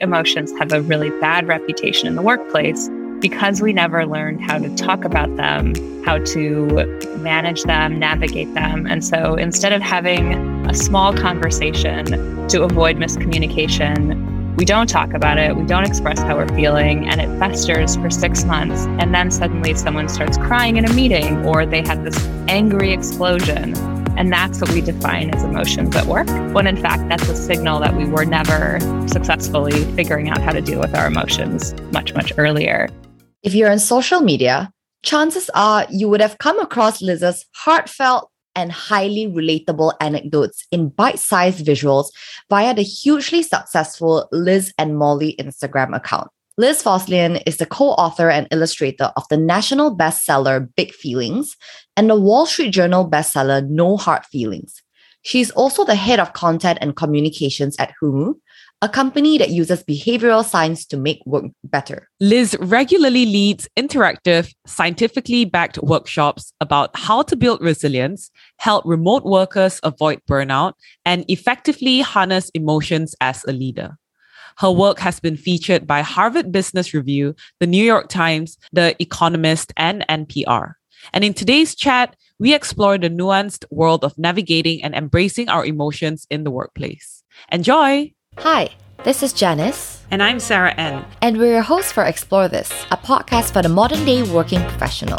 emotions have a really bad reputation in the workplace because we never learned how to talk about them, how to manage them, navigate them. And so instead of having a small conversation to avoid miscommunication, we don't talk about it, we don't express how we're feeling, and it festers for six months. And then suddenly someone starts crying in a meeting or they have this angry explosion. And that's what we define as emotions at work, when in fact, that's a signal that we were never successfully figuring out how to deal with our emotions much, much earlier. If you're on social media, chances are you would have come across Liz's heartfelt and highly relatable anecdotes in bite sized visuals via the hugely successful Liz and Molly Instagram account. Liz Fosslien is the co author and illustrator of the national bestseller Big Feelings and the Wall Street Journal bestseller No Hard Feelings. She's also the head of content and communications at Humu, a company that uses behavioral science to make work better. Liz regularly leads interactive, scientifically backed workshops about how to build resilience, help remote workers avoid burnout, and effectively harness emotions as a leader. Her work has been featured by Harvard Business Review, the New York Times, The Economist, and NPR. And in today's chat, we explore the nuanced world of navigating and embracing our emotions in the workplace. Enjoy! Hi, this is Janice. And I'm Sarah N. And we're your hosts for Explore This, a podcast for the modern day working professional.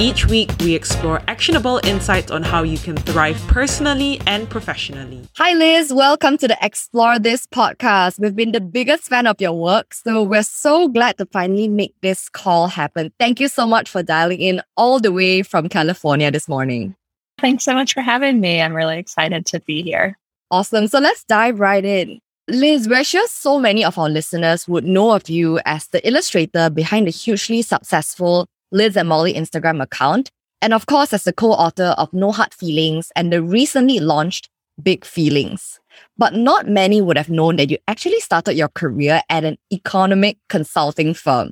Each week, we explore actionable insights on how you can thrive personally and professionally. Hi, Liz. Welcome to the Explore This podcast. We've been the biggest fan of your work, so we're so glad to finally make this call happen. Thank you so much for dialing in all the way from California this morning. Thanks so much for having me. I'm really excited to be here. Awesome. So let's dive right in. Liz, we're sure so many of our listeners would know of you as the illustrator behind the hugely successful Liz and Molly Instagram account, and of course, as the co author of No Hard Feelings and the recently launched Big Feelings. But not many would have known that you actually started your career at an economic consulting firm.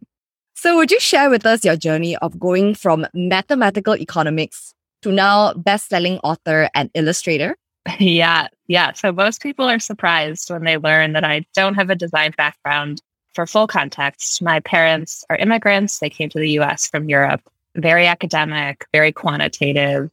So, would you share with us your journey of going from mathematical economics to now best selling author and illustrator? Yeah, yeah. So most people are surprised when they learn that I don't have a design background. For full context, my parents are immigrants. They came to the US from Europe, very academic, very quantitative.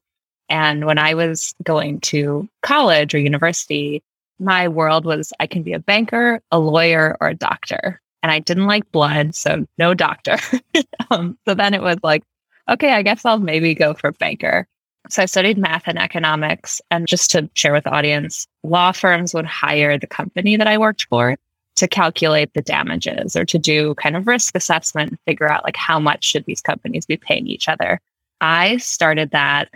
And when I was going to college or university, my world was I can be a banker, a lawyer, or a doctor. And I didn't like blood, so no doctor. um, so then it was like, okay, I guess I'll maybe go for banker. So I studied math and economics. And just to share with the audience, law firms would hire the company that I worked for to calculate the damages or to do kind of risk assessment and figure out like how much should these companies be paying each other. I started that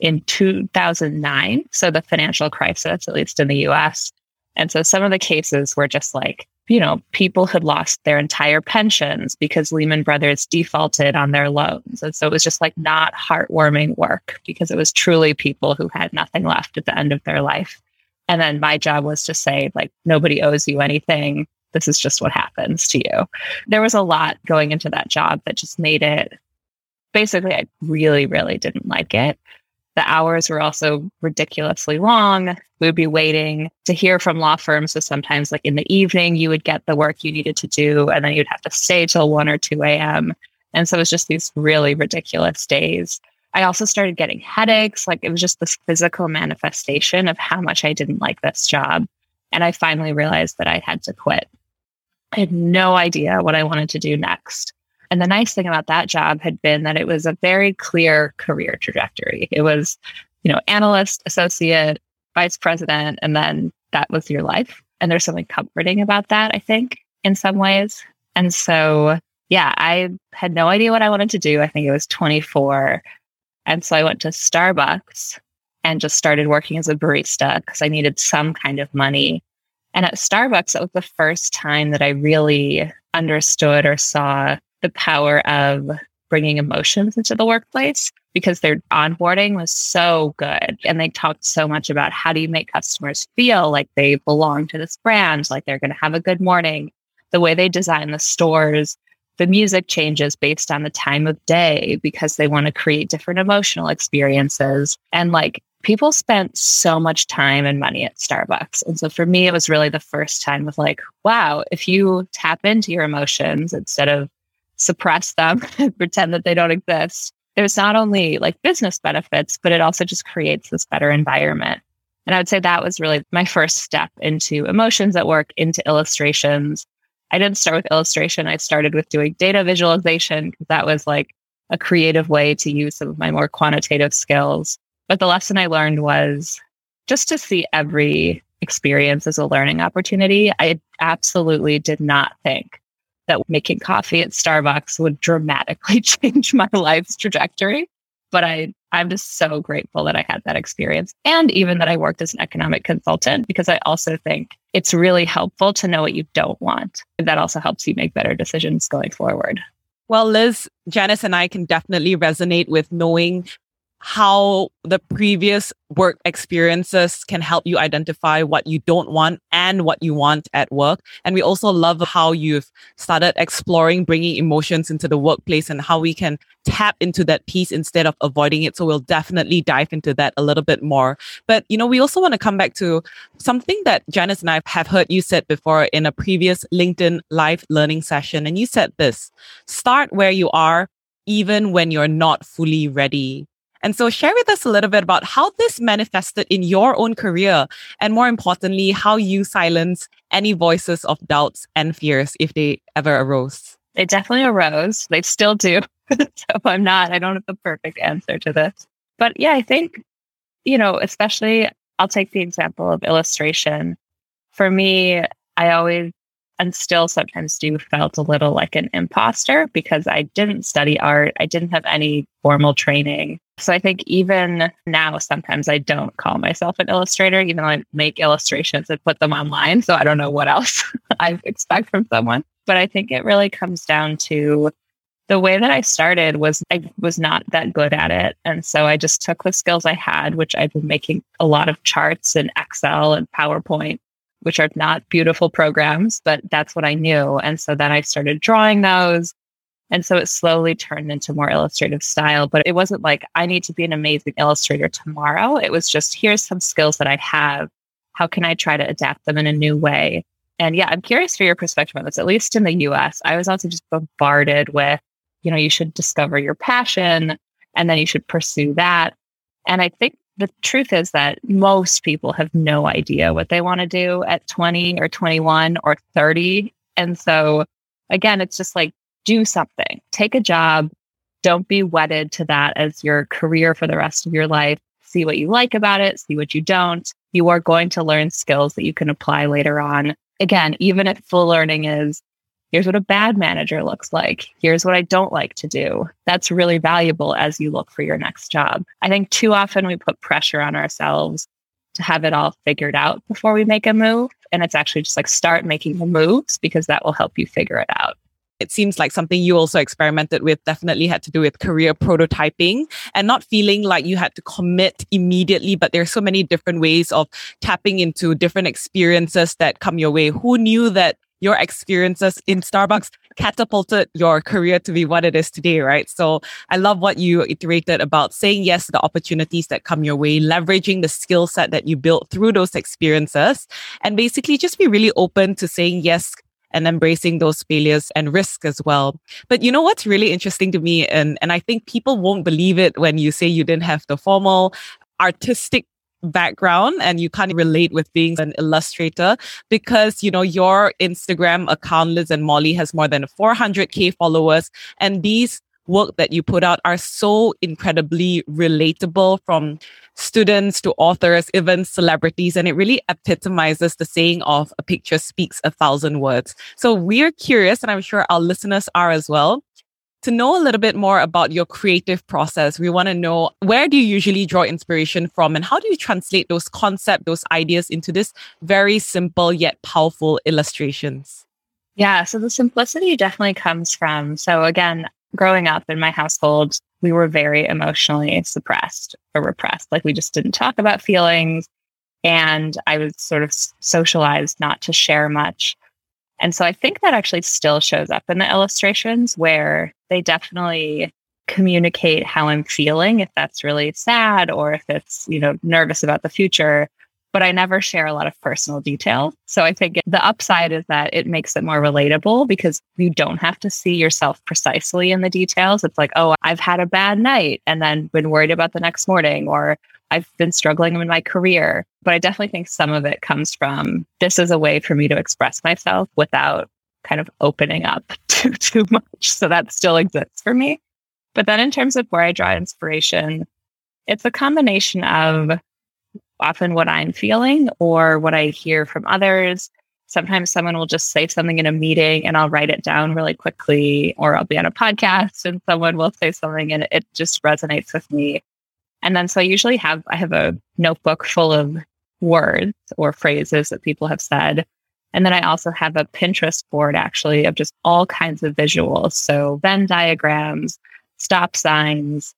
in 2009. So the financial crisis, at least in the US. And so some of the cases were just like you know, people had lost their entire pensions because Lehman Brothers defaulted on their loans. And so it was just like not heartwarming work because it was truly people who had nothing left at the end of their life. And then my job was to say, like, nobody owes you anything. This is just what happens to you. There was a lot going into that job that just made it basically, I really, really didn't like it. The hours were also ridiculously long. We would be waiting to hear from law firms. So sometimes, like in the evening, you would get the work you needed to do, and then you'd have to stay till 1 or 2 a.m. And so it was just these really ridiculous days. I also started getting headaches. Like it was just this physical manifestation of how much I didn't like this job. And I finally realized that I had to quit. I had no idea what I wanted to do next. And the nice thing about that job had been that it was a very clear career trajectory. It was, you know, analyst, associate, vice president, and then that was your life. And there's something comforting about that, I think, in some ways. And so, yeah, I had no idea what I wanted to do. I think it was 24. And so I went to Starbucks and just started working as a barista because I needed some kind of money. And at Starbucks, it was the first time that I really understood or saw the power of bringing emotions into the workplace because their onboarding was so good. And they talked so much about how do you make customers feel like they belong to this brand, like they're going to have a good morning. The way they design the stores, the music changes based on the time of day because they want to create different emotional experiences. And like people spent so much time and money at Starbucks. And so for me, it was really the first time of like, wow, if you tap into your emotions instead of suppress them pretend that they don't exist, there's not only like business benefits, but it also just creates this better environment. And I would say that was really my first step into emotions at work, into illustrations. I didn't start with illustration. I started with doing data visualization because that was like a creative way to use some of my more quantitative skills. But the lesson I learned was just to see every experience as a learning opportunity. I absolutely did not think that making coffee at Starbucks would dramatically change my life's trajectory. But I, I'm just so grateful that I had that experience and even that I worked as an economic consultant because I also think it's really helpful to know what you don't want. That also helps you make better decisions going forward. Well, Liz, Janice and I can definitely resonate with knowing how the previous work experiences can help you identify what you don't want and what you want at work. And we also love how you've started exploring bringing emotions into the workplace and how we can tap into that piece instead of avoiding it. So we'll definitely dive into that a little bit more. But, you know, we also want to come back to something that Janice and I have heard you said before in a previous LinkedIn live learning session. And you said this start where you are, even when you're not fully ready. And so share with us a little bit about how this manifested in your own career and more importantly, how you silence any voices of doubts and fears if they ever arose. They definitely arose. They still do. so I'm not, I don't have the perfect answer to this. But yeah, I think, you know, especially I'll take the example of illustration. For me, I always and still sometimes do felt a little like an imposter because I didn't study art. I didn't have any formal training. So I think even now, sometimes I don't call myself an illustrator, even though I make illustrations and put them online. So I don't know what else I expect from someone. But I think it really comes down to the way that I started was I was not that good at it. And so I just took the skills I had, which I've been making a lot of charts in Excel and PowerPoint which are not beautiful programs, but that's what I knew. And so then I started drawing those. And so it slowly turned into more illustrative style, but it wasn't like I need to be an amazing illustrator tomorrow. It was just here's some skills that I have. How can I try to adapt them in a new way? And yeah, I'm curious for your perspective on this. At least in the US, I was also just bombarded with, you know, you should discover your passion and then you should pursue that. And I think the truth is that most people have no idea what they want to do at 20 or 21 or 30. And so, again, it's just like do something, take a job. Don't be wedded to that as your career for the rest of your life. See what you like about it, see what you don't. You are going to learn skills that you can apply later on. Again, even if full learning is Here's what a bad manager looks like. Here's what I don't like to do. That's really valuable as you look for your next job. I think too often we put pressure on ourselves to have it all figured out before we make a move. And it's actually just like start making the moves because that will help you figure it out it seems like something you also experimented with definitely had to do with career prototyping and not feeling like you had to commit immediately but there's so many different ways of tapping into different experiences that come your way who knew that your experiences in Starbucks catapulted your career to be what it is today, right? So I love what you iterated about saying yes to the opportunities that come your way, leveraging the skill set that you built through those experiences, and basically just be really open to saying yes and embracing those failures and risk as well. But you know what's really interesting to me, and, and I think people won't believe it when you say you didn't have the formal artistic background and you can't relate with being an illustrator because you know your Instagram account Liz and Molly has more than 400k followers and these work that you put out are so incredibly relatable from students to authors even celebrities and it really epitomizes the saying of a picture speaks a thousand words so we're curious and i'm sure our listeners are as well to know a little bit more about your creative process, we want to know where do you usually draw inspiration from and how do you translate those concepts, those ideas into this very simple yet powerful illustrations? Yeah, so the simplicity definitely comes from. So, again, growing up in my household, we were very emotionally suppressed or repressed. Like we just didn't talk about feelings. And I was sort of socialized not to share much. And so I think that actually still shows up in the illustrations where they definitely communicate how I'm feeling, if that's really sad or if it's, you know, nervous about the future. But I never share a lot of personal detail. So I think the upside is that it makes it more relatable because you don't have to see yourself precisely in the details. It's like, oh, I've had a bad night and then been worried about the next morning, or I've been struggling in my career. But I definitely think some of it comes from this is a way for me to express myself without kind of opening up too too much. So that still exists for me. But then in terms of where I draw inspiration, it's a combination of often what I'm feeling or what I hear from others. Sometimes someone will just say something in a meeting and I'll write it down really quickly, or I'll be on a podcast and someone will say something and it just resonates with me. And then so I usually have I have a notebook full of words or phrases that people have said. And then I also have a Pinterest board actually of just all kinds of visuals. So Venn diagrams, stop signs,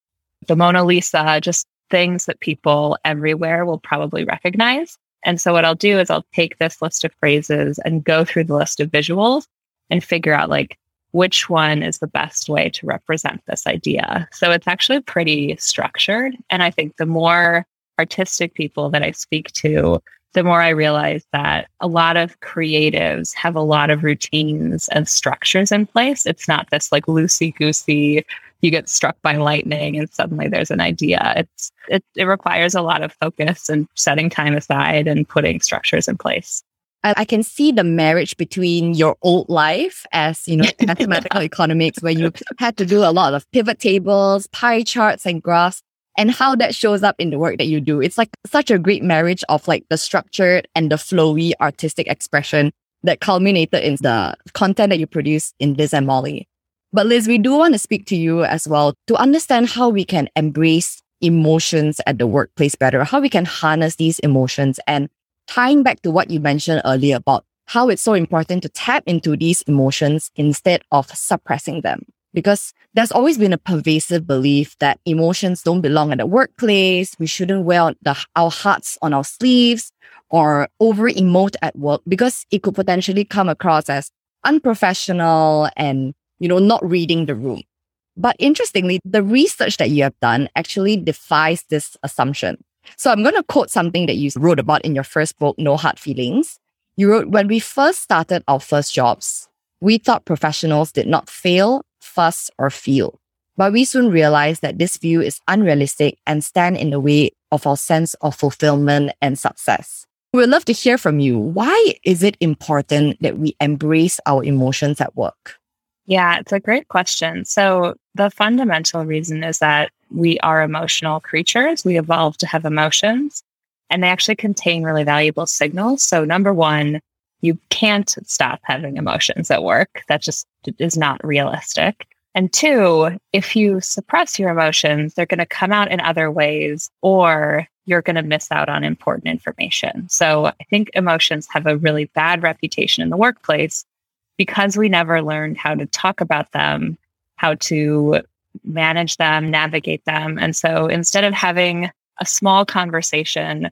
the Mona Lisa, just things that people everywhere will probably recognize. And so what I'll do is I'll take this list of phrases and go through the list of visuals and figure out like which one is the best way to represent this idea. So it's actually pretty structured. And I think the more artistic people that I speak to, the more I realize that a lot of creatives have a lot of routines and structures in place. It's not this like loosey goosey, you get struck by lightning and suddenly there's an idea. It's it, it requires a lot of focus and setting time aside and putting structures in place. I can see the marriage between your old life as, you know, mathematical economics, where you had to do a lot of pivot tables, pie charts, and graphs, and how that shows up in the work that you do. It's like such a great marriage of like the structured and the flowy artistic expression that culminated in the content that you produce in Liz and Molly. But Liz, we do want to speak to you as well to understand how we can embrace emotions at the workplace better, how we can harness these emotions and tying back to what you mentioned earlier about how it's so important to tap into these emotions instead of suppressing them. Because there's always been a pervasive belief that emotions don't belong at the workplace. We shouldn't wear the, our hearts on our sleeves or over emote at work because it could potentially come across as unprofessional and you know, not reading the room. But interestingly, the research that you have done actually defies this assumption. So I'm going to quote something that you wrote about in your first book, No Hard Feelings. You wrote, when we first started our first jobs, we thought professionals did not fail, fuss, or feel. But we soon realized that this view is unrealistic and stand in the way of our sense of fulfillment and success. We'd love to hear from you. Why is it important that we embrace our emotions at work? Yeah, it's a great question. So, the fundamental reason is that we are emotional creatures. We evolved to have emotions, and they actually contain really valuable signals. So, number one, you can't stop having emotions at work. That just is not realistic. And two, if you suppress your emotions, they're going to come out in other ways, or you're going to miss out on important information. So, I think emotions have a really bad reputation in the workplace because we never learned how to talk about them, how to manage them, navigate them. And so instead of having a small conversation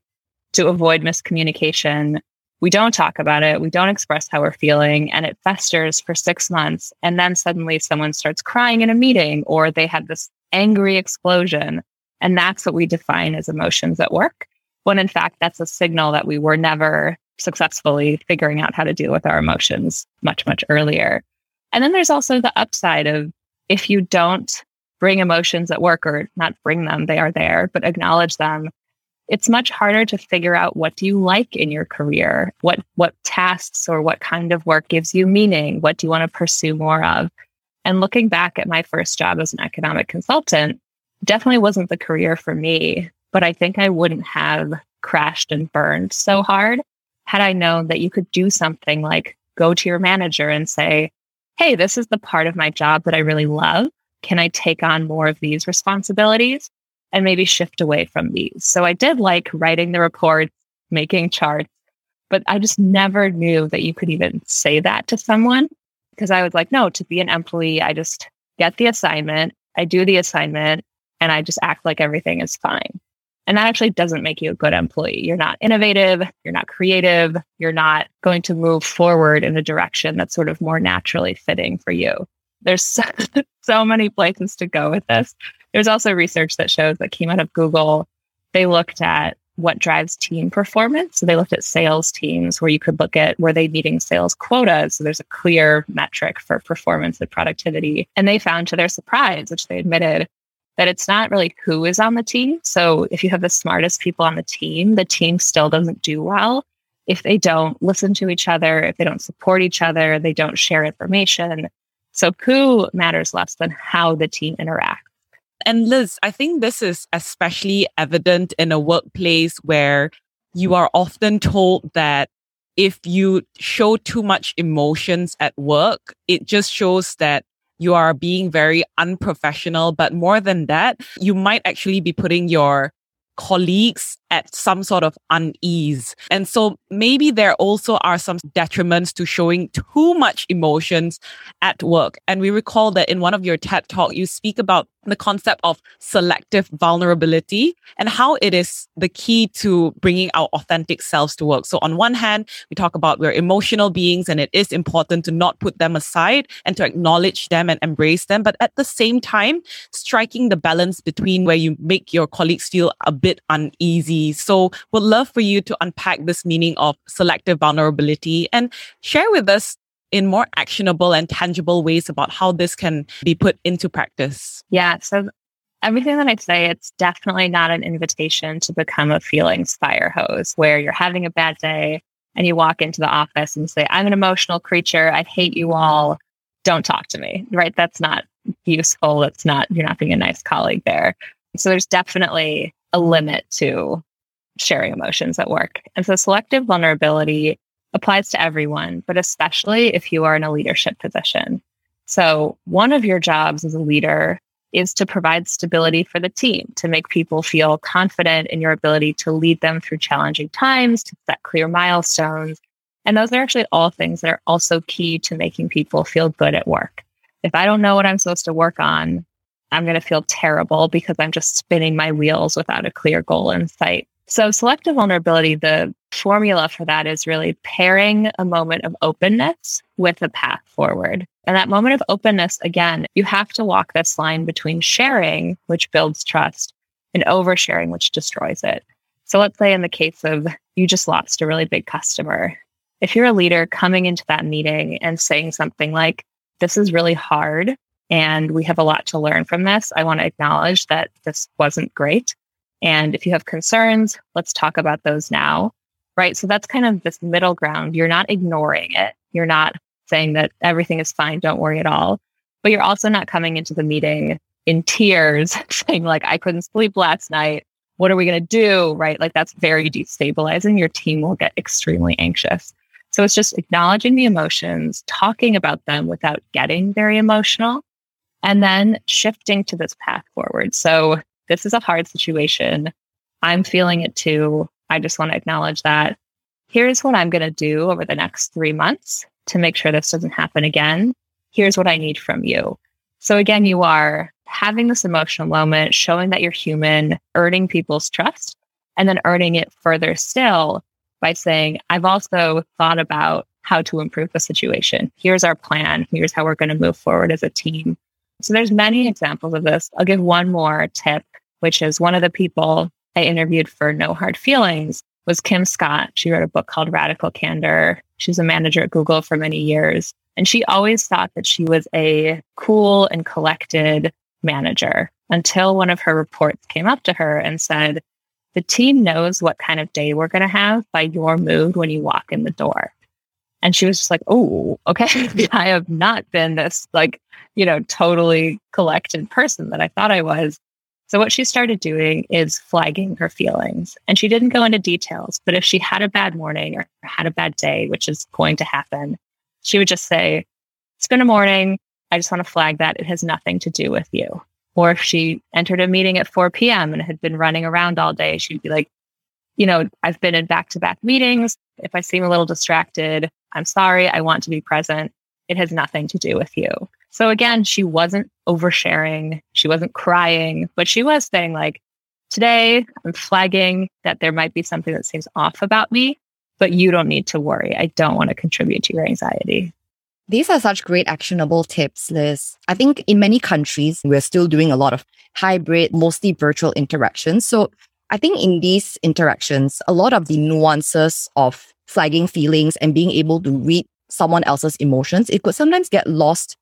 to avoid miscommunication, we don't talk about it. We don't express how we're feeling and it festers for six months. And then suddenly someone starts crying in a meeting or they have this angry explosion. And that's what we define as emotions at work. When in fact, that's a signal that we were never successfully figuring out how to deal with our emotions much, much earlier. And then there's also the upside of if you don't bring emotions at work or not bring them, they are there, but acknowledge them. It's much harder to figure out what do you like in your career? What what tasks or what kind of work gives you meaning? What do you want to pursue more of? And looking back at my first job as an economic consultant, definitely wasn't the career for me, but I think I wouldn't have crashed and burned so hard had I known that you could do something like go to your manager and say, Hey, this is the part of my job that I really love. Can I take on more of these responsibilities and maybe shift away from these? So I did like writing the reports, making charts, but I just never knew that you could even say that to someone because I was like, no, to be an employee, I just get the assignment, I do the assignment, and I just act like everything is fine. And that actually doesn't make you a good employee. You're not innovative, you're not creative, you're not going to move forward in a direction that's sort of more naturally fitting for you. There's so, so many places to go with this. There's also research that shows that came out of Google. They looked at what drives team performance. So they looked at sales teams where you could look at were they meeting sales quotas? So there's a clear metric for performance and productivity. And they found to their surprise, which they admitted, that it's not really who is on the team. So if you have the smartest people on the team, the team still doesn't do well if they don't listen to each other, if they don't support each other, they don't share information. So who matters less than how the team interacts. And Liz, I think this is especially evident in a workplace where you are often told that if you show too much emotions at work, it just shows that you are being very unprofessional. But more than that, you might actually be putting your colleagues at some sort of unease. And so maybe there also are some detriments to showing too much emotions at work. And we recall that in one of your TED talk, you speak about the concept of selective vulnerability and how it is the key to bringing our authentic selves to work. So on one hand, we talk about we're emotional beings and it is important to not put them aside and to acknowledge them and embrace them. But at the same time, striking the balance between where you make your colleagues feel a bit uneasy. So we'd love for you to unpack this meaning of selective vulnerability and share with us in more actionable and tangible ways about how this can be put into practice? Yeah. So everything that I'd say, it's definitely not an invitation to become a feelings fire hose where you're having a bad day and you walk into the office and say, I'm an emotional creature. I hate you all. Don't talk to me. Right. That's not useful. That's not, you're not being a nice colleague there. So there's definitely a limit to sharing emotions at work. And so selective vulnerability applies to everyone, but especially if you are in a leadership position. So, one of your jobs as a leader is to provide stability for the team, to make people feel confident in your ability to lead them through challenging times, to set clear milestones. And those are actually all things that are also key to making people feel good at work. If I don't know what I'm supposed to work on, I'm going to feel terrible because I'm just spinning my wheels without a clear goal in sight. So, selective vulnerability, the formula for that is really pairing a moment of openness with a path forward. And that moment of openness, again, you have to walk this line between sharing, which builds trust, and oversharing, which destroys it. So, let's say in the case of you just lost a really big customer, if you're a leader coming into that meeting and saying something like, This is really hard, and we have a lot to learn from this, I want to acknowledge that this wasn't great. And if you have concerns, let's talk about those now. Right. So that's kind of this middle ground. You're not ignoring it. You're not saying that everything is fine. Don't worry at all. But you're also not coming into the meeting in tears saying, like, I couldn't sleep last night. What are we going to do? Right. Like that's very destabilizing. Your team will get extremely anxious. So it's just acknowledging the emotions, talking about them without getting very emotional, and then shifting to this path forward. So this is a hard situation. I'm feeling it too. I just want to acknowledge that. Here's what I'm going to do over the next three months to make sure this doesn't happen again. Here's what I need from you. So again, you are having this emotional moment, showing that you're human, earning people's trust, and then earning it further still by saying, I've also thought about how to improve the situation. Here's our plan. Here's how we're going to move forward as a team. So there's many examples of this. I'll give one more tip which is one of the people I interviewed for No Hard Feelings was Kim Scott. She wrote a book called Radical Candor. She's a manager at Google for many years. And she always thought that she was a cool and collected manager until one of her reports came up to her and said, The team knows what kind of day we're going to have by your mood when you walk in the door. And she was just like, Oh, okay. I have not been this, like, you know, totally collected person that I thought I was. So what she started doing is flagging her feelings. And she didn't go into details, but if she had a bad morning or had a bad day, which is going to happen, she would just say, It's been a morning. I just want to flag that it has nothing to do with you. Or if she entered a meeting at 4 p.m. and had been running around all day, she'd be like, you know, I've been in back to back meetings. If I seem a little distracted, I'm sorry. I want to be present. It has nothing to do with you. So again, she wasn't oversharing. She wasn't crying, but she was saying like, today I'm flagging that there might be something that seems off about me, but you don't need to worry. I don't want to contribute to your anxiety. These are such great actionable tips, Liz. I think in many countries, we're still doing a lot of hybrid, mostly virtual interactions. So I think in these interactions, a lot of the nuances of flagging feelings and being able to read someone else's emotions, it could sometimes get lost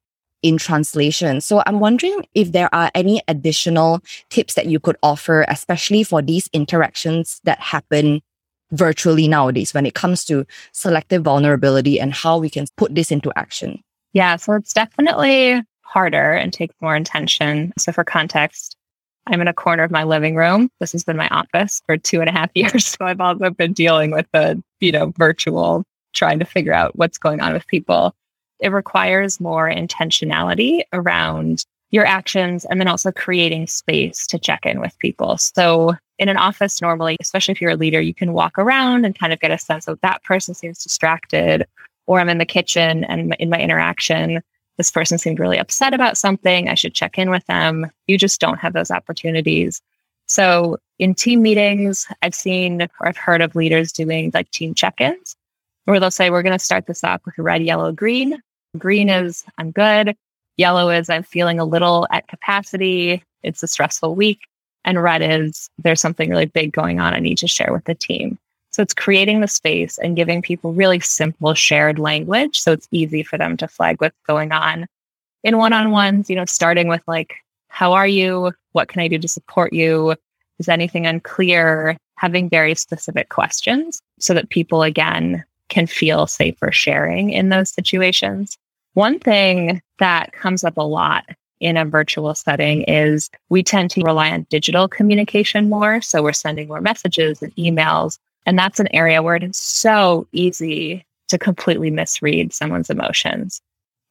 in translation. So I'm wondering if there are any additional tips that you could offer, especially for these interactions that happen virtually nowadays when it comes to selective vulnerability and how we can put this into action? Yeah, so it's definitely harder and takes more intention. So, for context, I'm in a corner of my living room. This has been my office for two and a half years. So, I've also been dealing with the, you know, virtual, trying to figure out what's going on with people. It requires more intentionality around your actions and then also creating space to check in with people. So, in an office, normally, especially if you're a leader, you can walk around and kind of get a sense of that person seems distracted, or I'm in the kitchen and in my interaction, this person seemed really upset about something. I should check in with them. You just don't have those opportunities. So, in team meetings, I've seen or I've heard of leaders doing like team check ins where they'll say, We're going to start this off with a red, yellow, green. Green is I'm good. Yellow is I'm feeling a little at capacity. It's a stressful week. And red is there's something really big going on I need to share with the team. So it's creating the space and giving people really simple shared language. So it's easy for them to flag what's going on in one on ones, you know, starting with like, how are you? What can I do to support you? Is anything unclear? Having very specific questions so that people, again, can feel safer sharing in those situations. One thing that comes up a lot in a virtual setting is we tend to rely on digital communication more. So we're sending more messages and emails. And that's an area where it is so easy to completely misread someone's emotions.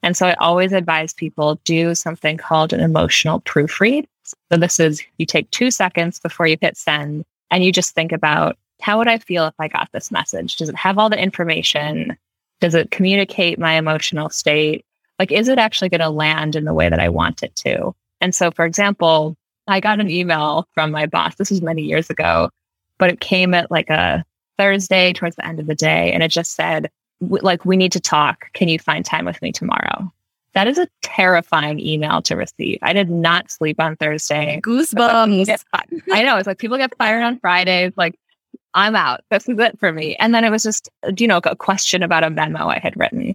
And so I always advise people do something called an emotional proofread. So this is you take two seconds before you hit send and you just think about how would I feel if I got this message? Does it have all the information? Does it communicate my emotional state? Like, is it actually going to land in the way that I want it to? And so, for example, I got an email from my boss. This was many years ago, but it came at like a Thursday towards the end of the day. And it just said, like, we need to talk. Can you find time with me tomorrow? That is a terrifying email to receive. I did not sleep on Thursday. Goosebumps. I know. It's like people get fired on Fridays. Like, I'm out. This is it for me. And then it was just, you know, a question about a memo I had written.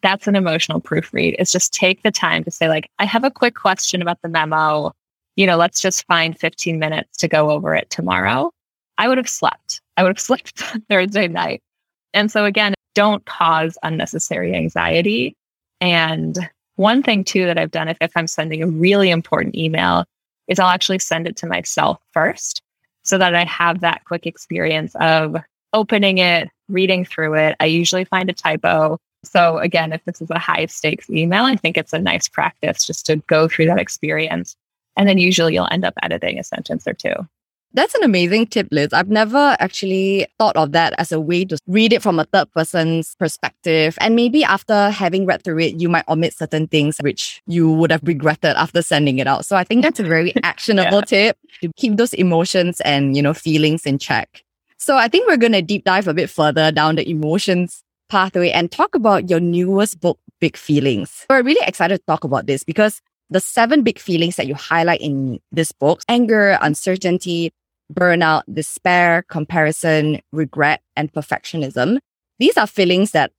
That's an emotional proofread. It's just take the time to say, like, I have a quick question about the memo. You know, let's just find 15 minutes to go over it tomorrow. I would have slept. I would have slept Thursday night. And so again, don't cause unnecessary anxiety. And one thing too that I've done if, if I'm sending a really important email is I'll actually send it to myself first so that I have that quick experience of opening it, reading through it. I usually find a typo. So, again, if this is a high stakes email, I think it's a nice practice just to go through that experience. And then usually you'll end up editing a sentence or two. That's an amazing tip, Liz. I've never actually thought of that as a way to read it from a third person's perspective. And maybe after having read through it, you might omit certain things which you would have regretted after sending it out. So I think that's a very actionable yeah. tip to keep those emotions and, you know, feelings in check. So I think we're going to deep dive a bit further down the emotions pathway and talk about your newest book, Big Feelings. We're really excited to talk about this because the seven big feelings that you highlight in this book anger, uncertainty, burnout, despair, comparison, regret, and perfectionism these are feelings that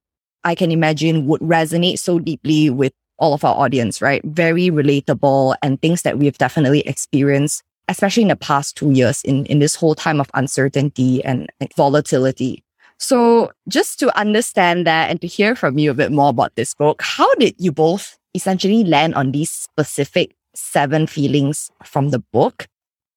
I can imagine would resonate so deeply with all of our audience, right? Very relatable and things that we've definitely experienced, especially in the past two years in, in this whole time of uncertainty and volatility. So just to understand that and to hear from you a bit more about this book, how did you both essentially land on these specific seven feelings from the book?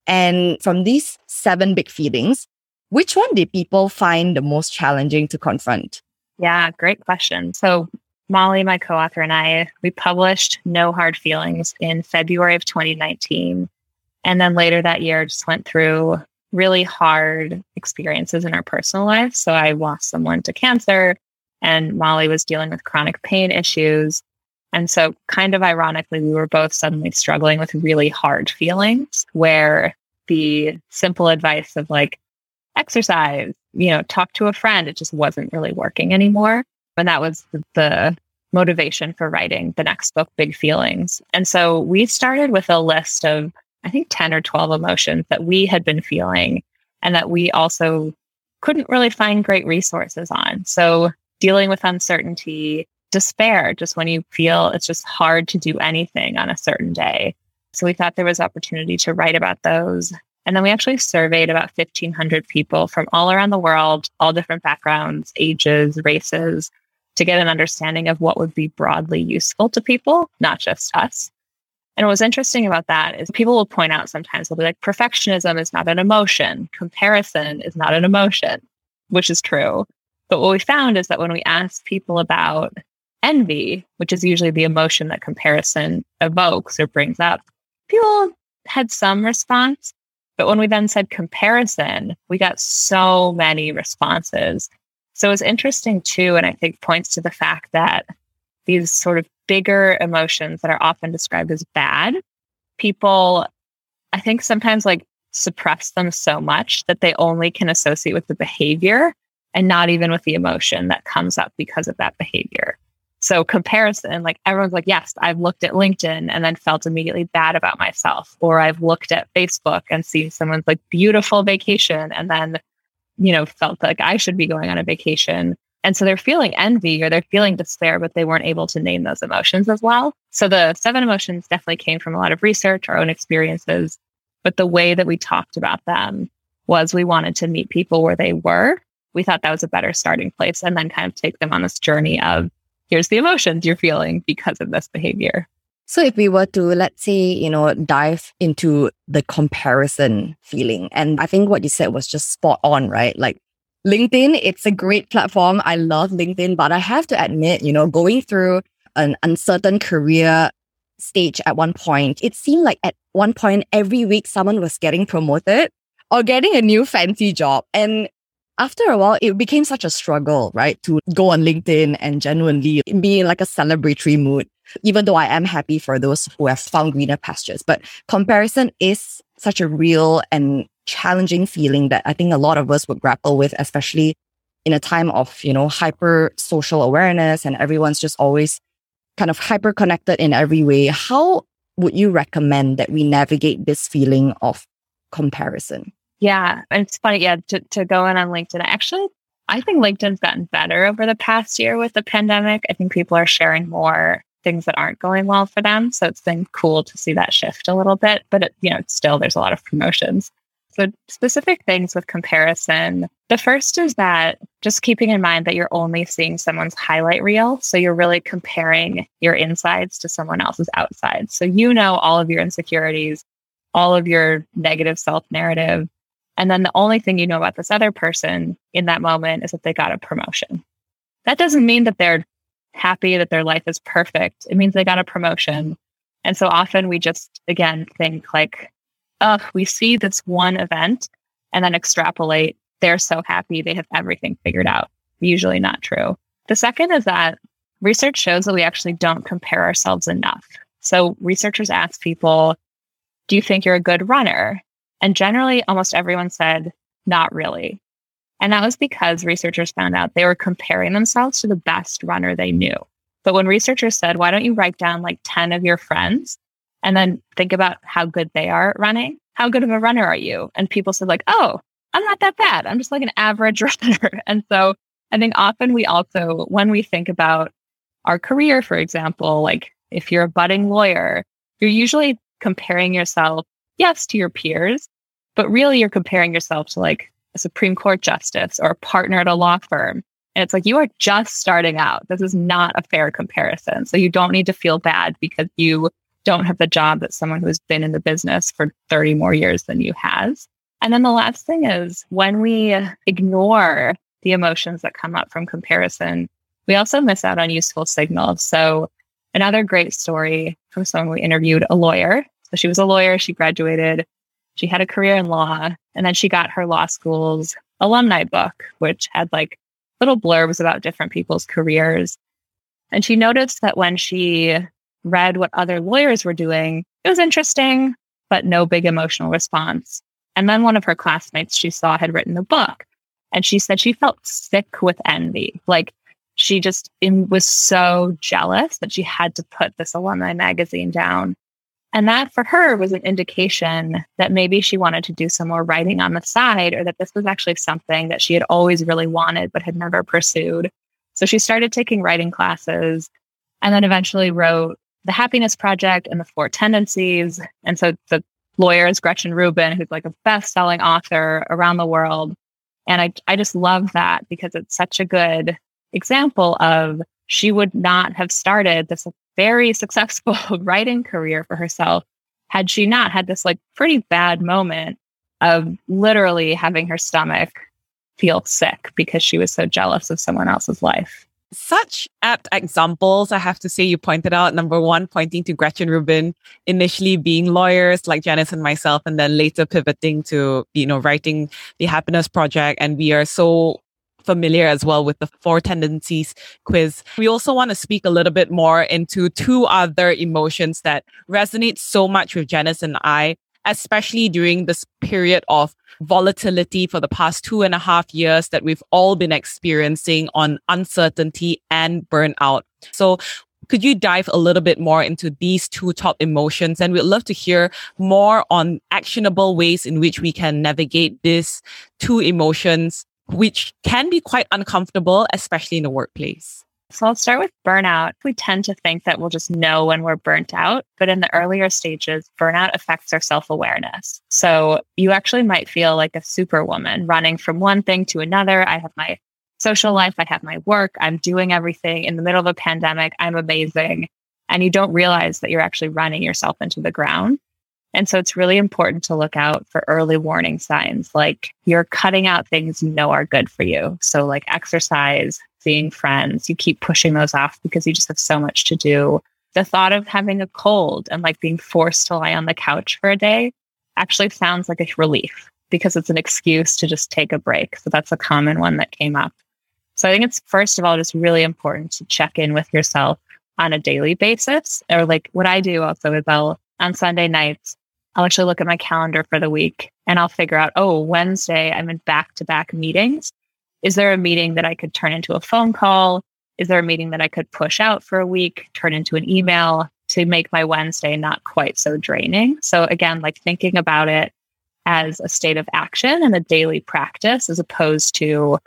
And from these seven big feelings, which one did people find the most challenging to confront? Yeah, great question. So Molly, my co-author, and I, we published No Hard Feelings in February of 2019. And then later that year, just went through really hard experiences in our personal life. So I lost someone to cancer, and Molly was dealing with chronic pain issues. And so, kind of ironically, we were both suddenly struggling with really hard feelings where the simple advice of like exercise, you know, talk to a friend. It just wasn't really working anymore. And that was the, motivation for writing the next book, Big Feelings. And so we started with a list of, I think, 10 or 12 emotions that we had been feeling and that we also couldn't really find great resources on. So dealing with uncertainty, despair, just when you feel it's just hard to do anything on a certain day. So we thought there was opportunity to write about those. And then we actually surveyed about 1,500 people from all around the world, all different backgrounds, ages, races, to get an understanding of what would be broadly useful to people, not just us. And what's interesting about that is people will point out sometimes, they'll be like, perfectionism is not an emotion, comparison is not an emotion, which is true. But what we found is that when we asked people about envy, which is usually the emotion that comparison evokes or brings up, people had some response. But when we then said comparison, we got so many responses. So it was interesting too, and I think points to the fact that these sort of bigger emotions that are often described as bad, people, I think sometimes like suppress them so much that they only can associate with the behavior and not even with the emotion that comes up because of that behavior. So comparison, like everyone's like, yes, I've looked at LinkedIn and then felt immediately bad about myself. Or I've looked at Facebook and seen someone's like beautiful vacation and then, you know, felt like I should be going on a vacation. And so they're feeling envy or they're feeling despair, but they weren't able to name those emotions as well. So the seven emotions definitely came from a lot of research, our own experiences. But the way that we talked about them was we wanted to meet people where they were. We thought that was a better starting place and then kind of take them on this journey of here's the emotions you're feeling because of this behavior. So if we were to, let's say, you know, dive into the comparison feeling, and I think what you said was just spot on, right? Like LinkedIn, it's a great platform. I love LinkedIn, but I have to admit, you know, going through an uncertain career stage at one point, it seemed like at one point every week someone was getting promoted or getting a new fancy job. And after a while, it became such a struggle, right? To go on LinkedIn and genuinely be in like a celebratory mood, even though I am happy for those who have found greener pastures. But comparison is such a real and challenging feeling that I think a lot of us would grapple with, especially in a time of, you know, hyper social awareness and everyone's just always kind of hyper connected in every way. How would you recommend that we navigate this feeling of comparison? Yeah. And it's funny. Yeah. To, to go in on LinkedIn, actually, I think LinkedIn's gotten better over the past year with the pandemic. I think people are sharing more things that aren't going well for them. So it's been cool to see that shift a little bit, but it, you know, still there's a lot of promotions. So specific things with comparison. The first is that just keeping in mind that you're only seeing someone's highlight reel. So you're really comparing your insides to someone else's outside. So you know all of your insecurities, all of your negative self narrative, and then the only thing you know about this other person in that moment is that they got a promotion. That doesn't mean that they're happy that their life is perfect. It means they got a promotion. And so often we just, again, think like, oh, we see this one event and then extrapolate. They're so happy. They have everything figured out. Usually not true. The second is that research shows that we actually don't compare ourselves enough. So researchers ask people, do you think you're a good runner? And generally, almost everyone said, not really. And that was because researchers found out they were comparing themselves to the best runner they knew. But when researchers said, why don't you write down like 10 of your friends and then think about how good they are at running? How good of a runner are you? And people said, like, oh, I'm not that bad. I'm just like an average runner. And so I think often we also, when we think about our career, for example, like if you're a budding lawyer, you're usually comparing yourself yes, to your peers, but really you're comparing yourself to like a Supreme Court justice or a partner at a law firm. And it's like you are just starting out. This is not a fair comparison. So you don't need to feel bad because you don't have the job that someone who's been in the business for 30 more years than you has. And then the last thing is when we ignore the emotions that come up from comparison, we also miss out on useful signals. So another great story from someone we interviewed, a lawyer so she was a lawyer. She graduated. She had a career in law. And then she got her law school's alumni book, which had like little blurbs about different people's careers. And she noticed that when she read what other lawyers were doing, it was interesting, but no big emotional response. And then one of her classmates she saw had written a book. And she said she felt sick with envy. Like she just was so jealous that she had to put this alumni magazine down. And that for her was an indication that maybe she wanted to do some more writing on the side or that this was actually something that she had always really wanted but had never pursued. So she started taking writing classes and then eventually wrote The Happiness Project and The Four Tendencies. And so the lawyer is Gretchen Rubin, who's like a best selling author around the world. And I, I just love that because it's such a good example of she would not have started this very successful writing career for herself had she not had this like pretty bad moment of literally having her stomach feel sick because she was so jealous of someone else's life. Such apt examples, I have to say, you pointed out. Number one, pointing to Gretchen Rubin, initially being lawyers like Janice and myself, and then later pivoting to, you know, writing the Happiness Project. And we are so familiar as well with the four tendencies quiz. We also want to speak a little bit more into two other emotions that resonate so much with Janice and I, especially during this period of volatility for the past two and a half years that we've all been experiencing on uncertainty and burnout. So could you dive a little bit more into these two top emotions? And we'd love to hear more on actionable ways in which we can navigate these two emotions which can be quite uncomfortable, especially in the workplace. So I'll start with burnout. We tend to think that we'll just know when we're burnt out, but in the earlier stages, burnout affects our self awareness. So you actually might feel like a superwoman running from one thing to another. I have my social life, I have my work, I'm doing everything in the middle of a pandemic, I'm amazing. And you don't realize that you're actually running yourself into the ground. And so it's really important to look out for early warning signs like you're cutting out things you know are good for you. So, like exercise, seeing friends, you keep pushing those off because you just have so much to do. The thought of having a cold and like being forced to lie on the couch for a day actually sounds like a relief because it's an excuse to just take a break. So, that's a common one that came up. So, I think it's first of all just really important to check in with yourself on a daily basis. Or, like, what I do also is I'll on Sunday nights, I'll actually look at my calendar for the week and I'll figure out, oh, Wednesday, I'm in back to back meetings. Is there a meeting that I could turn into a phone call? Is there a meeting that I could push out for a week, turn into an email to make my Wednesday not quite so draining? So, again, like thinking about it as a state of action and a daily practice as opposed to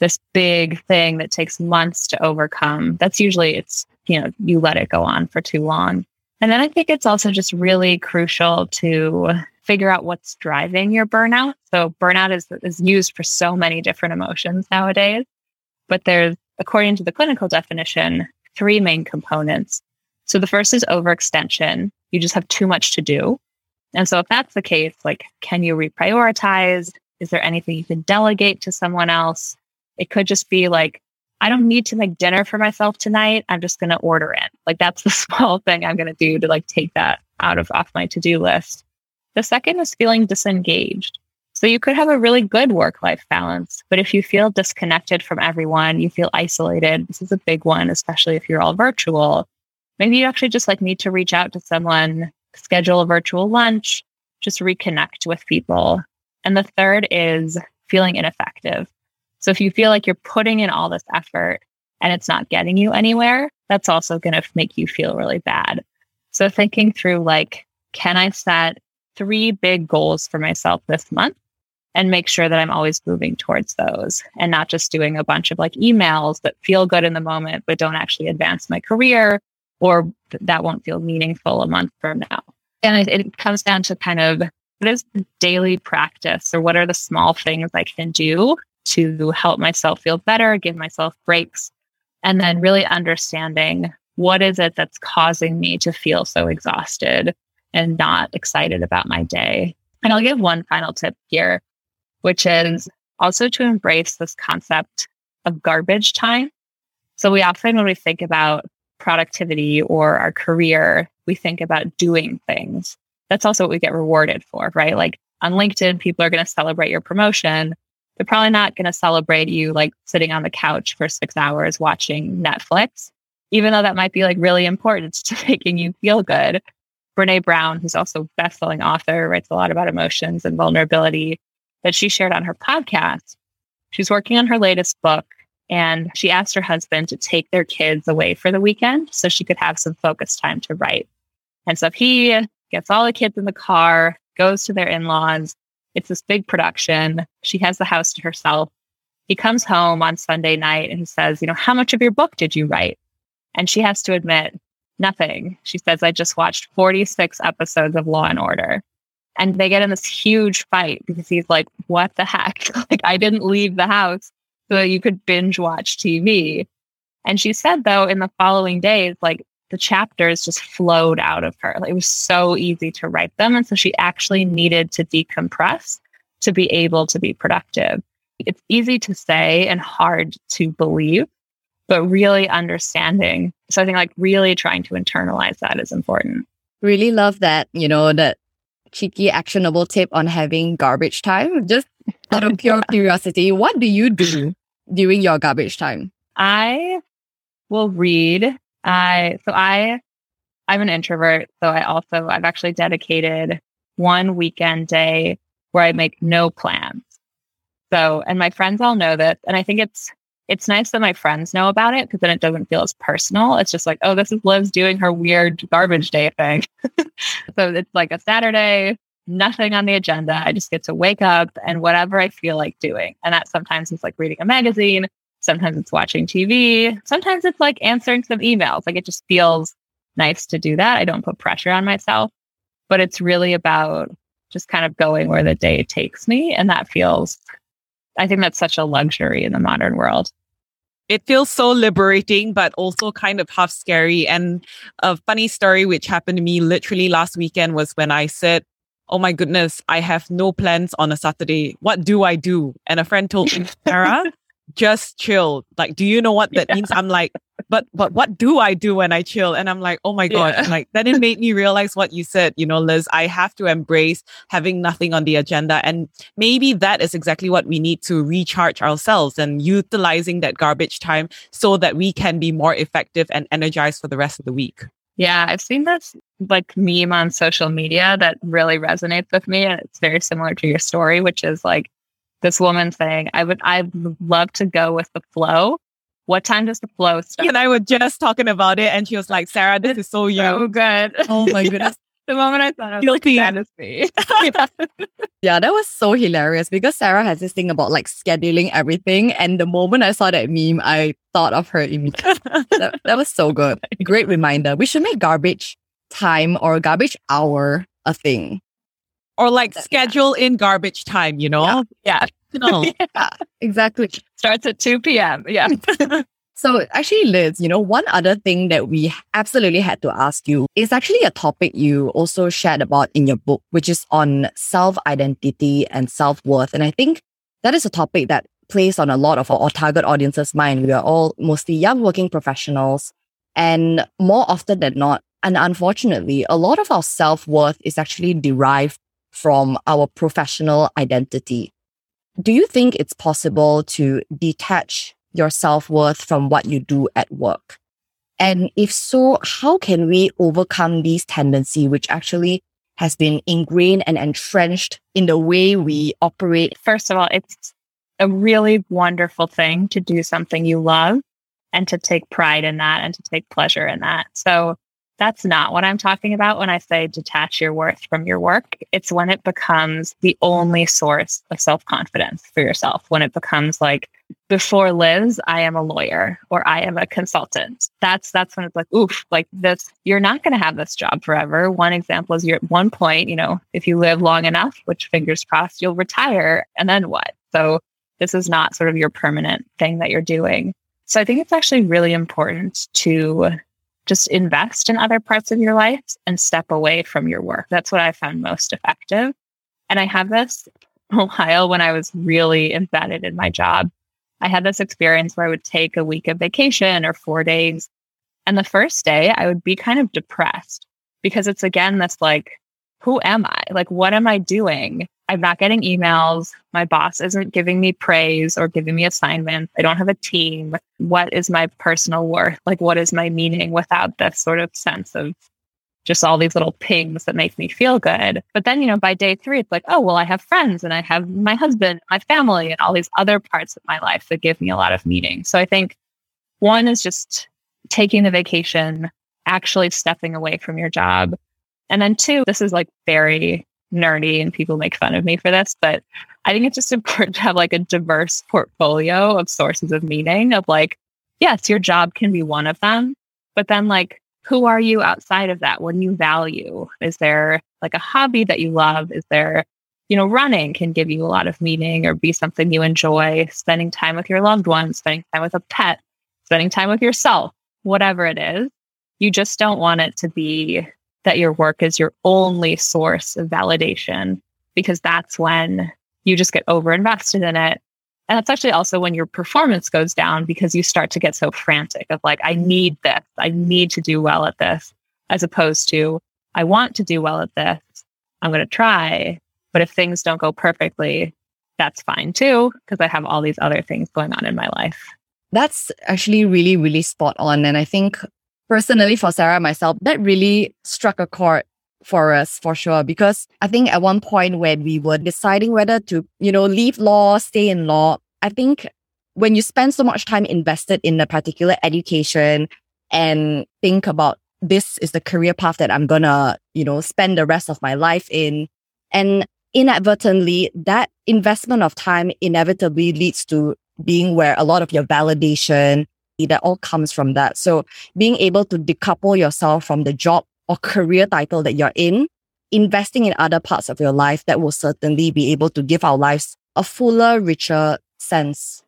this big thing that takes months to overcome. That's usually it's, you know, you let it go on for too long. And then I think it's also just really crucial to figure out what's driving your burnout. So burnout is, is used for so many different emotions nowadays, but there's, according to the clinical definition, three main components. So the first is overextension. You just have too much to do. And so if that's the case, like, can you reprioritize? Is there anything you can delegate to someone else? It could just be like, I don't need to make dinner for myself tonight. I'm just going to order in. Like that's the small thing I'm going to do to like take that out of off my to-do list. The second is feeling disengaged. So you could have a really good work-life balance, but if you feel disconnected from everyone, you feel isolated. This is a big one, especially if you're all virtual. Maybe you actually just like need to reach out to someone, schedule a virtual lunch, just reconnect with people. And the third is feeling ineffective. So if you feel like you're putting in all this effort and it's not getting you anywhere, that's also going to make you feel really bad. So thinking through like, can I set three big goals for myself this month and make sure that I'm always moving towards those and not just doing a bunch of like emails that feel good in the moment, but don't actually advance my career or that won't feel meaningful a month from now. And it, it comes down to kind of what is daily practice or what are the small things I can do to help myself feel better, give myself breaks, and then really understanding what is it that's causing me to feel so exhausted and not excited about my day. And I'll give one final tip here, which is also to embrace this concept of garbage time. So we often, when we think about productivity or our career, we think about doing things. That's also what we get rewarded for, right? Like on LinkedIn, people are going to celebrate your promotion they're probably not going to celebrate you like sitting on the couch for six hours watching Netflix, even though that might be like really important to making you feel good. Brene Brown, who's also best-selling author, writes a lot about emotions and vulnerability, that she shared on her podcast. She's working on her latest book and she asked her husband to take their kids away for the weekend so she could have some focus time to write. And so he gets all the kids in the car, goes to their in-laws. It's this big production. She has the house to herself. He comes home on Sunday night and he says, you know, how much of your book did you write? And she has to admit, nothing. She says, I just watched 46 episodes of Law and Order. And they get in this huge fight because he's like, what the heck? like, I didn't leave the house so that you could binge watch TV. And she said, though, in the following days, like the chapters just flowed out of her. Like, it was so easy to write them. And so she actually needed to decompress to be able to be productive. It's easy to say and hard to believe, but really understanding. So I think like really trying to internalize that is important. Really love that, you know, that cheeky actionable tip on having garbage time. Just out of pure curiosity, what do you do during your garbage time? I will read. I so I I'm an introvert, so I also I've actually dedicated one weekend day where I make no plans. So, and my friends all know this, and I think it's it's nice that my friends know about it because then it doesn't feel as personal. It's just like, oh, this is Liz doing her weird garbage day thing. so it's like a Saturday, nothing on the agenda. I just get to wake up and whatever I feel like doing. And that sometimes is like reading a magazine, sometimes it's watching TV, sometimes it's like answering some emails. Like it just feels nice to do that. I don't put pressure on myself, but it's really about just kind of going where the day takes me. And that feels I think that's such a luxury in the modern world. It feels so liberating, but also kind of half scary. And a funny story which happened to me literally last weekend was when I said, Oh my goodness, I have no plans on a Saturday. What do I do? And a friend told me, Sarah, just chill. Like, do you know what that yeah. means? I'm like, but but what do I do when I chill? And I'm like, oh my god! Yeah. Like then it made me realize what you said. You know, Liz, I have to embrace having nothing on the agenda, and maybe that is exactly what we need to recharge ourselves and utilizing that garbage time so that we can be more effective and energized for the rest of the week. Yeah, I've seen this like meme on social media that really resonates with me, and it's very similar to your story, which is like this woman saying, I would, I'd love to go with the flow. What time does the flow start? And I was just talking about it, and she was like, Sarah, this is so young. So good. Oh my goodness. the moment I thought, I was Guilty. like, that is yeah, that was so hilarious because Sarah has this thing about like scheduling everything. And the moment I saw that meme, I thought of her immediately. that, that was so good. Great reminder. We should make garbage time or garbage hour a thing or like schedule yeah. in garbage time, you know? Yeah. yeah. yeah. Exactly. Starts at 2 p.m. Yeah. so actually, Liz, you know, one other thing that we absolutely had to ask you is actually a topic you also shared about in your book, which is on self-identity and self-worth. And I think that is a topic that plays on a lot of our target audience's mind. We are all mostly young working professionals. And more often than not, and unfortunately, a lot of our self worth is actually derived from our professional identity. Do you think it's possible to detach your self worth from what you do at work? And if so, how can we overcome these tendency, which actually has been ingrained and entrenched in the way we operate? First of all, it's a really wonderful thing to do something you love and to take pride in that and to take pleasure in that. So that's not what I'm talking about when I say detach your worth from your work. It's when it becomes the only source of self confidence for yourself. When it becomes like, before Liz, I am a lawyer or I am a consultant. That's that's when it's like, oof, like this, you're not going to have this job forever. One example is you're at one point, you know, if you live long enough, which fingers crossed, you'll retire. And then what? So this is not sort of your permanent thing that you're doing. So I think it's actually really important to just invest in other parts of your life and step away from your work. That's what I found most effective. And I had this a while when I was really embedded in my job. I had this experience where I would take a week of vacation or four days. And the first day I would be kind of depressed because it's again this like, who am I? Like, what am I doing? I'm not getting emails. My boss isn't giving me praise or giving me assignments. I don't have a team. What is my personal worth? Like, what is my meaning without this sort of sense of just all these little pings that make me feel good. But then, you know, by day three, it's like, oh, well, I have friends and I have my husband, my family, and all these other parts of my life that give me a lot of meaning. So I think one is just taking the vacation, actually stepping away from your job. And then two, this is like very nerdy and people make fun of me for this, but I think it's just important to have like a diverse portfolio of sources of meaning of like, yes, your job can be one of them, but then like, who are you outside of that? What do you value? Is there like a hobby that you love? Is there, you know, running can give you a lot of meaning or be something you enjoy, spending time with your loved ones, spending time with a pet, spending time with yourself, whatever it is. You just don't want it to be that your work is your only source of validation because that's when you just get over invested in it. And that's actually also when your performance goes down because you start to get so frantic of like, I need this, I need to do well at this, as opposed to, I want to do well at this, I'm going to try. But if things don't go perfectly, that's fine too, because I have all these other things going on in my life. That's actually really, really spot on. And I think personally for Sarah and myself, that really struck a chord for us for sure. Because I think at one point when we were deciding whether to, you know, leave law, stay in law, I think when you spend so much time invested in a particular education and think about this is the career path that I'm gonna, you know, spend the rest of my life in. And inadvertently, that investment of time inevitably leads to being where a lot of your validation, that all comes from that. So being able to decouple yourself from the job or career title that you're in, investing in other parts of your life that will certainly be able to give our lives a fuller, richer sense.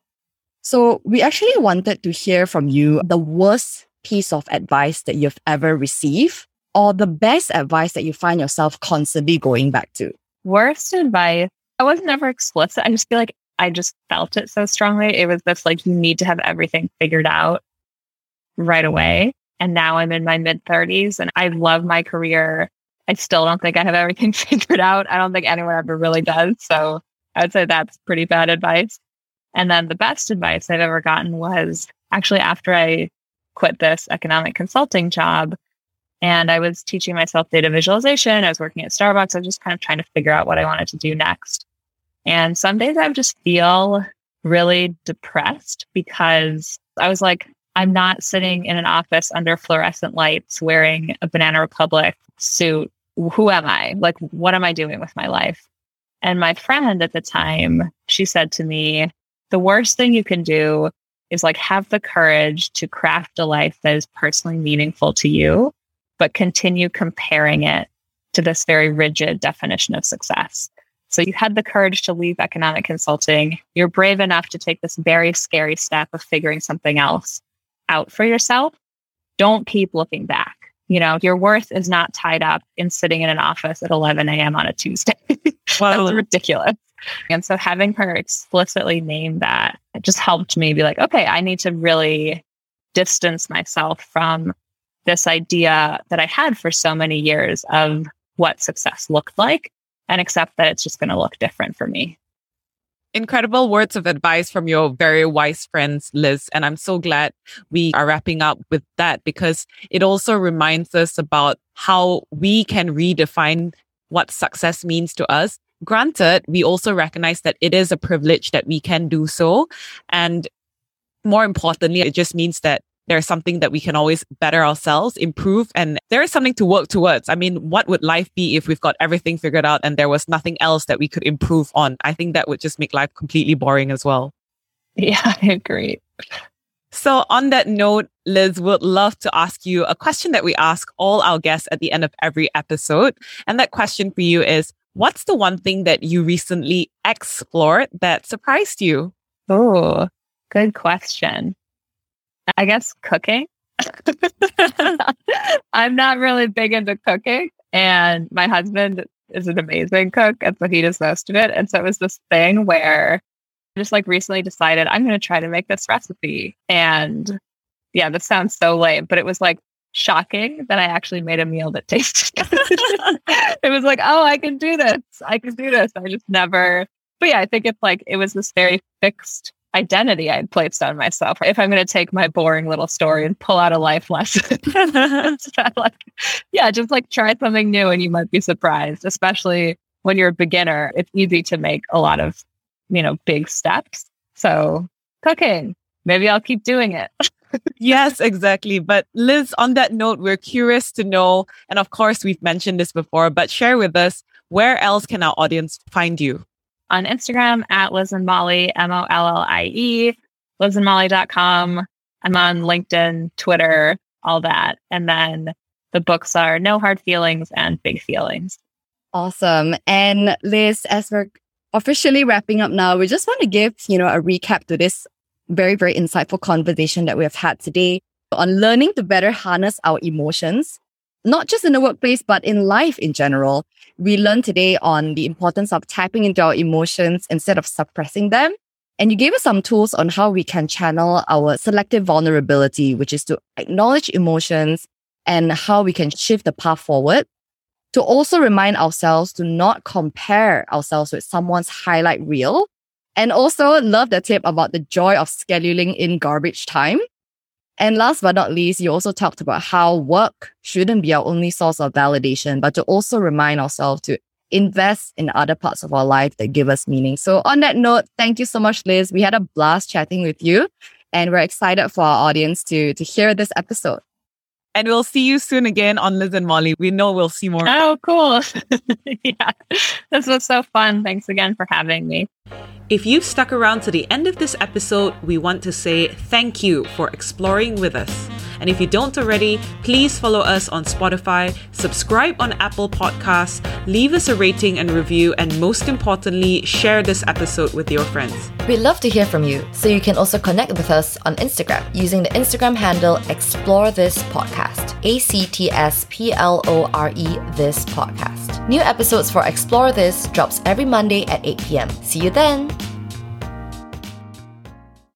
So we actually wanted to hear from you the worst piece of advice that you've ever received or the best advice that you find yourself constantly going back to. Worst advice. I was never explicit. I just feel like I just felt it so strongly. It was this like, you need to have everything figured out right away. And now I'm in my mid 30s and I love my career. I still don't think I have everything figured out. I don't think anyone ever really does. So I would say that's pretty bad advice. And then the best advice I've ever gotten was actually after I quit this economic consulting job and I was teaching myself data visualization. I was working at Starbucks. I was just kind of trying to figure out what I wanted to do next. And some days I would just feel really depressed because I was like, I'm not sitting in an office under fluorescent lights wearing a Banana Republic suit. Who am I? Like, what am I doing with my life? And my friend at the time, she said to me, the worst thing you can do is like have the courage to craft a life that is personally meaningful to you, but continue comparing it to this very rigid definition of success. So you had the courage to leave economic consulting. You're brave enough to take this very scary step of figuring something else out for yourself. Don't keep looking back. You know, your worth is not tied up in sitting in an office at 11 a.m. on a Tuesday. That's ridiculous. And so having her explicitly name that just helped me be like, okay, I need to really distance myself from this idea that I had for so many years of what success looked like and accept that it's just going to look different for me. Incredible words of advice from your very wise friends, Liz. And I'm so glad we are wrapping up with that because it also reminds us about how we can redefine what success means to us. Granted, we also recognize that it is a privilege that we can do so. And more importantly, it just means that there's something that we can always better ourselves, improve, and there is something to work towards. I mean, what would life be if we've got everything figured out and there was nothing else that we could improve on? I think that would just make life completely boring as well. Yeah, I agree. So, on that note, Liz would love to ask you a question that we ask all our guests at the end of every episode. And that question for you is What's the one thing that you recently explored that surprised you? Oh, good question. I guess cooking. I'm not really big into cooking, and my husband is an amazing cook, and so he does most of it. And so it was this thing where I just like recently decided I'm going to try to make this recipe. And yeah, this sounds so lame, but it was like shocking that I actually made a meal that tasted good. it was like, oh, I can do this. I can do this. I just never, but yeah, I think it's like it was this very fixed identity I'd placed on myself. If I'm going to take my boring little story and pull out a life lesson, like, yeah, just like try something new and you might be surprised, especially when you're a beginner. It's easy to make a lot of, you know, big steps. So cooking, maybe I'll keep doing it. yes, exactly. But Liz, on that note, we're curious to know, and of course, we've mentioned this before, but share with us where else can our audience find you? On Instagram at Liz and Mollie, M O L L I E, lizandmollie.com. I'm on LinkedIn, Twitter, all that. And then the books are No Hard Feelings and Big Feelings. Awesome. And Liz, as we're officially wrapping up now, we just want to give, you know, a recap to this very, very insightful conversation that we have had today on learning to better harness our emotions, not just in the workplace, but in life in general. We learned today on the importance of tapping into our emotions instead of suppressing them. And you gave us some tools on how we can channel our selective vulnerability, which is to acknowledge emotions and how we can shift the path forward. To also remind ourselves to not compare ourselves with someone's highlight reel and also love the tip about the joy of scheduling in garbage time. And last but not least, you also talked about how work shouldn't be our only source of validation, but to also remind ourselves to invest in other parts of our life that give us meaning. So on that note, thank you so much, Liz. We had a blast chatting with you and we're excited for our audience to, to hear this episode. And we'll see you soon again on Liz and Mollie. We know we'll see more. Oh, cool. yeah, this was so fun. Thanks again for having me. If you've stuck around to the end of this episode, we want to say thank you for exploring with us. And if you don't already, please follow us on Spotify, subscribe on Apple Podcasts, leave us a rating and review, and most importantly, share this episode with your friends. We'd love to hear from you, so you can also connect with us on Instagram using the Instagram handle Explore This Podcast. A C T S P L O R E This Podcast. New episodes for Explore This drops every Monday at 8 p.m. See you then!